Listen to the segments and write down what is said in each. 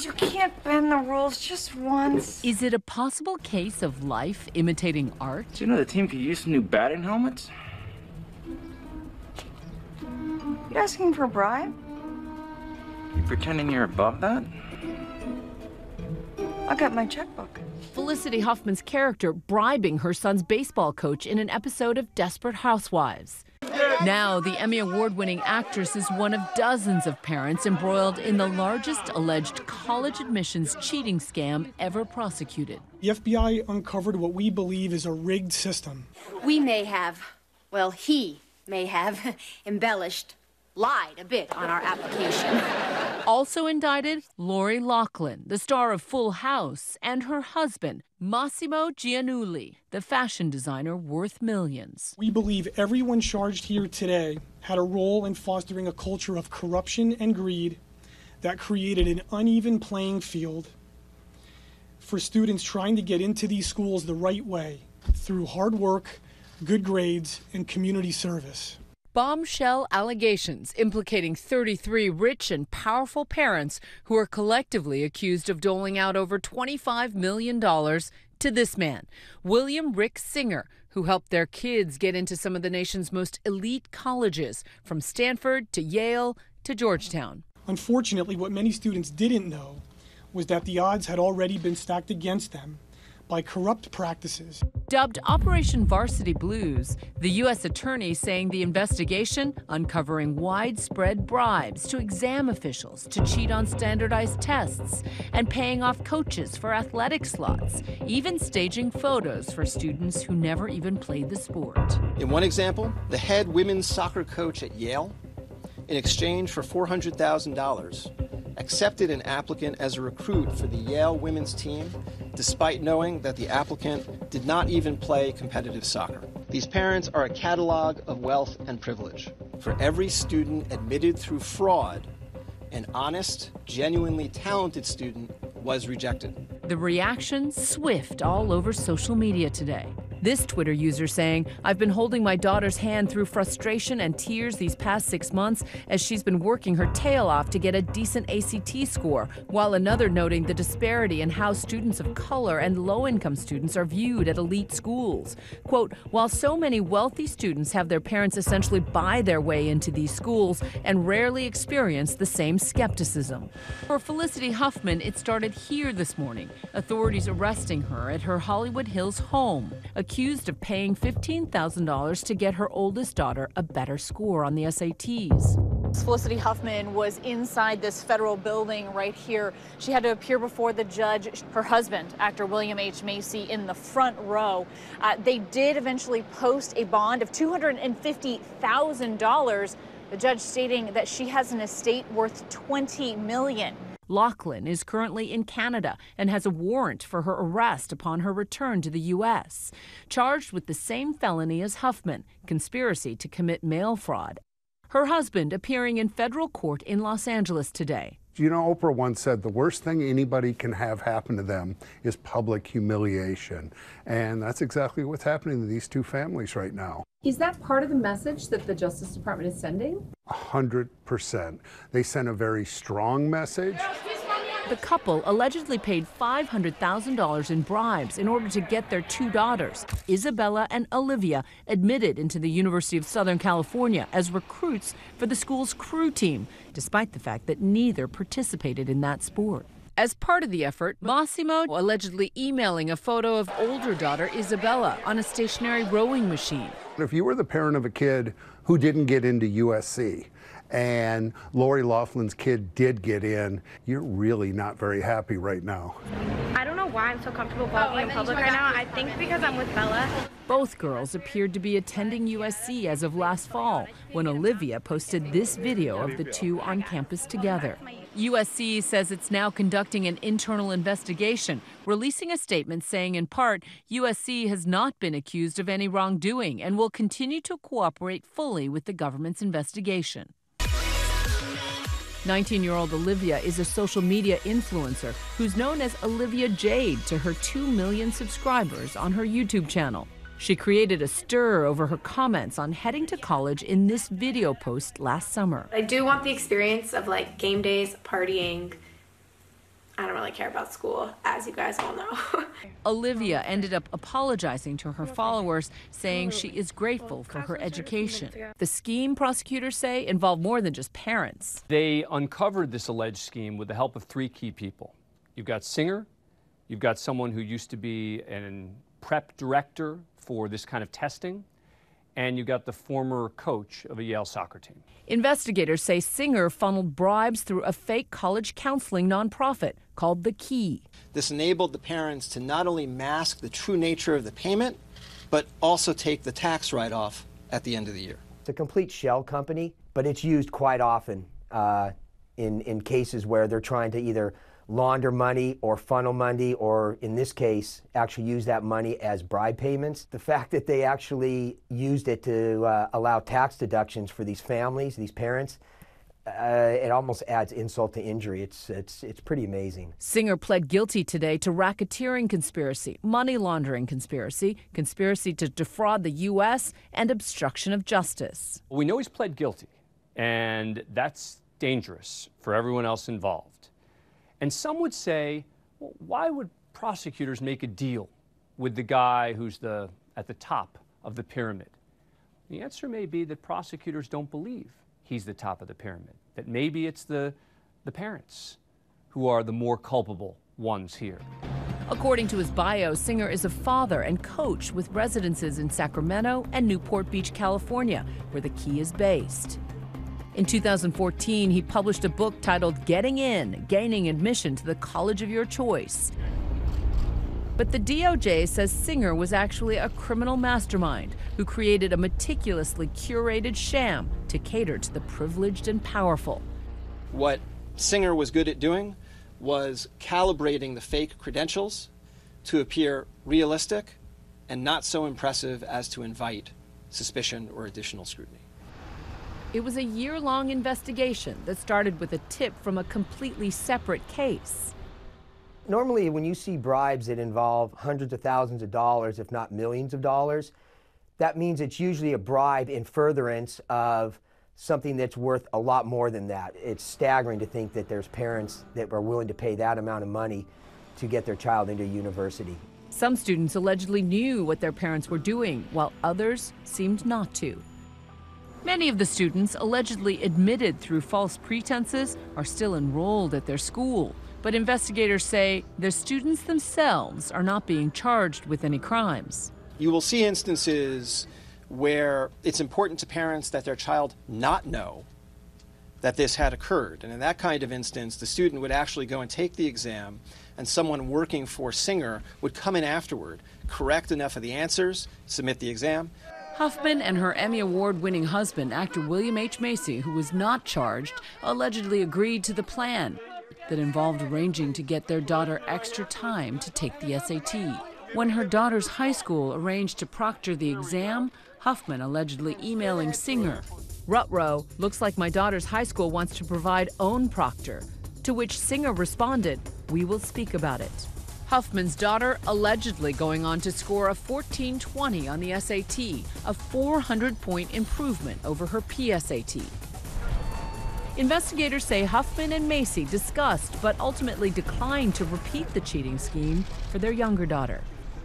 Please, you can't bend the rules just once. Is it a possible case of life imitating art? Do you know the team could use some new batting helmets? You asking for a bribe? You pretending you're above that? I got my checkbook. Felicity Huffman's character bribing her son's baseball coach in an episode of Desperate Housewives. Now, the Emmy Award winning actress is one of dozens of parents embroiled in the largest alleged college admissions cheating scam ever prosecuted. The FBI uncovered what we believe is a rigged system. We may have, well, he may have embellished, lied a bit on our application. Also indicted, Lori Loughlin, the star of Full House, and her husband, Massimo Giannulli, the fashion designer worth millions. We believe everyone charged here today had a role in fostering a culture of corruption and greed that created an uneven playing field for students trying to get into these schools the right way through hard work, good grades, and community service. Bombshell allegations implicating 33 rich and powerful parents who are collectively accused of doling out over $25 million to this man, William Rick Singer, who helped their kids get into some of the nation's most elite colleges, from Stanford to Yale to Georgetown. Unfortunately, what many students didn't know was that the odds had already been stacked against them by corrupt practices. Dubbed Operation Varsity Blues, the U.S. Attorney saying the investigation uncovering widespread bribes to exam officials to cheat on standardized tests and paying off coaches for athletic slots, even staging photos for students who never even played the sport. In one example, the head women's soccer coach at Yale, in exchange for $400,000, accepted an applicant as a recruit for the Yale women's team, despite knowing that the applicant did not even play competitive soccer. These parents are a catalog of wealth and privilege. For every student admitted through fraud, an honest, genuinely talented student was rejected. The reaction swift all over social media today. This Twitter user saying, I've been holding my daughter's hand through frustration and tears these past six months as she's been working her tail off to get a decent ACT score, while another noting the disparity in how students of color and low income students are viewed at elite schools. Quote, while so many wealthy students have their parents essentially buy their way into these schools and rarely experience the same skepticism. For Felicity Huffman, it started here this morning, authorities arresting her at her Hollywood Hills home accused of paying $15,000 to get her oldest daughter a better score on the SATs. Felicity Huffman was inside this federal building right here. She had to appear before the judge. Her husband, actor William H. Macy, in the front row. Uh, they did eventually post a bond of $250,000. The judge stating that she has an estate worth $20 million. Loughlin is currently in Canada and has a warrant for her arrest upon her return to the U.S., charged with the same felony as Huffman conspiracy to commit mail fraud. Her husband appearing in federal court in Los Angeles today. You know, Oprah once said the worst thing anybody can have happen to them is public humiliation. And that's exactly what's happening to these two families right now. Is that part of the message that the Justice Department is sending? A hundred percent. They sent a very strong message. The couple allegedly paid $500,000 in bribes in order to get their two daughters, Isabella and Olivia, admitted into the University of Southern California as recruits for the school's crew team, despite the fact that neither participated in that sport. As part of the effort, Massimo allegedly emailing a photo of older daughter Isabella on a stationary rowing machine. If you were the parent of a kid who didn't get into USC, and Lori Loughlin's kid did get in, you're really not very happy right now. I don't know why I'm so comfortable vlogging oh, in public right now. I think because I'm with Bella. Both girls appeared to be attending USC as of last fall when Olivia posted this video of the two on campus together. USC says it's now conducting an internal investigation, releasing a statement saying, in part, USC has not been accused of any wrongdoing and will continue to cooperate fully with the government's investigation. 19 year old Olivia is a social media influencer who's known as Olivia Jade to her 2 million subscribers on her YouTube channel. She created a stir over her comments on heading to college in this video post last summer. I do want the experience of like game days, partying. I don't really care about school, as you guys all know. Olivia ended up apologizing to her followers, saying she is grateful for her education. The scheme, prosecutors say, involved more than just parents. They uncovered this alleged scheme with the help of three key people. You've got Singer, you've got someone who used to be an prep director for this kind of testing, and you got the former coach of a Yale soccer team. Investigators say Singer funneled bribes through a fake college counseling nonprofit called The Key. This enabled the parents to not only mask the true nature of the payment, but also take the tax write off at the end of the year. It's a complete shell company, but it's used quite often uh, in, in cases where they're trying to either launder money or funnel money, or in this case, actually use that money as bribe payments. The fact that they actually used it to uh, allow tax deductions for these families, these parents, uh, it almost adds insult to injury. It's, it's, it's pretty amazing. Singer pled guilty today to racketeering conspiracy, money laundering conspiracy, conspiracy to defraud the U.S., and obstruction of justice. We know he's pled guilty, and that's dangerous for everyone else involved. And some would say, well, why would prosecutors make a deal with the guy who's the, at the top of the pyramid? The answer may be that prosecutors don't believe he's the top of the pyramid, that maybe it's the, the parents who are the more culpable ones here. According to his bio, Singer is a father and coach with residences in Sacramento and Newport Beach, California, where the key is based. In 2014, he published a book titled Getting In Gaining Admission to the College of Your Choice. But the DOJ says Singer was actually a criminal mastermind who created a meticulously curated sham to cater to the privileged and powerful. What Singer was good at doing was calibrating the fake credentials to appear realistic and not so impressive as to invite suspicion or additional scrutiny. It was a year long investigation that started with a tip from a completely separate case. Normally, when you see bribes that involve hundreds of thousands of dollars, if not millions of dollars, that means it's usually a bribe in furtherance of something that's worth a lot more than that. It's staggering to think that there's parents that are willing to pay that amount of money to get their child into university. Some students allegedly knew what their parents were doing, while others seemed not to. Many of the students, allegedly admitted through false pretenses, are still enrolled at their school. But investigators say the students themselves are not being charged with any crimes. You will see instances where it's important to parents that their child not know that this had occurred. And in that kind of instance, the student would actually go and take the exam, and someone working for Singer would come in afterward, correct enough of the answers, submit the exam, Huffman and her Emmy Award winning husband, actor William H. Macy, who was not charged, allegedly agreed to the plan that involved arranging to get their daughter extra time to take the SAT. When her daughter's high school arranged to proctor the exam, Huffman allegedly emailing Singer. Rutrow, looks like my daughter's high school wants to provide own proctor. To which Singer responded, We will speak about it. Huffman's daughter allegedly going on to score a 1420 on the SAT, a 400 point improvement over her PSAT. Investigators say Huffman and Macy discussed but ultimately declined to repeat the cheating scheme for their younger daughter.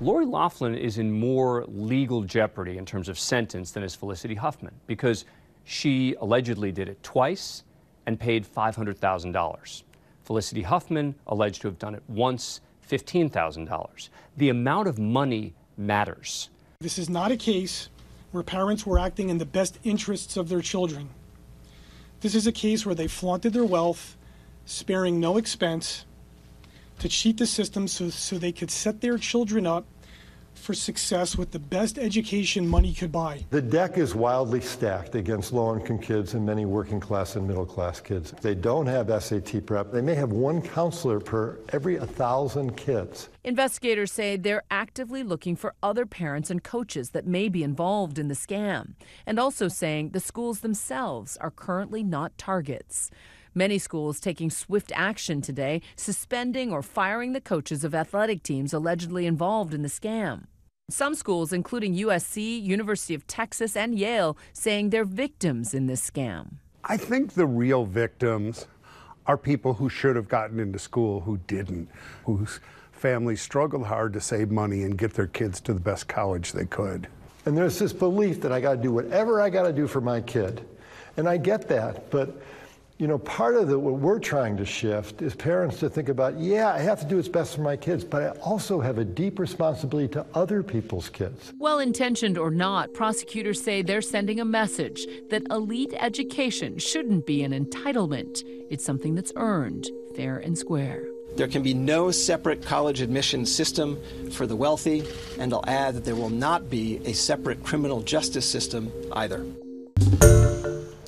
Lori Loughlin is in more legal jeopardy in terms of sentence than is Felicity Huffman because she allegedly did it twice and paid $500,000. Felicity Huffman alleged to have done it once $15,000. The amount of money matters. This is not a case where parents were acting in the best interests of their children. This is a case where they flaunted their wealth, sparing no expense, to cheat the system so, so they could set their children up for success with the best education money could buy. The deck is wildly stacked against low income kids and many working class and middle class kids. They don't have SAT prep. They may have one counselor per every 1,000 kids. Investigators say they're actively looking for other parents and coaches that may be involved in the scam, and also saying the schools themselves are currently not targets. Many schools taking swift action today, suspending or firing the coaches of athletic teams allegedly involved in the scam. Some schools, including USC, University of Texas, and Yale, saying they're victims in this scam. I think the real victims are people who should have gotten into school who didn't, whose families struggled hard to save money and get their kids to the best college they could. And there's this belief that I got to do whatever I got to do for my kid. And I get that, but you know, part of the, what we're trying to shift is parents to think about, yeah, I have to do what's best for my kids, but I also have a deep responsibility to other people's kids. Well intentioned or not, prosecutors say they're sending a message that elite education shouldn't be an entitlement. It's something that's earned, fair and square. There can be no separate college admission system for the wealthy, and I'll add that there will not be a separate criminal justice system either.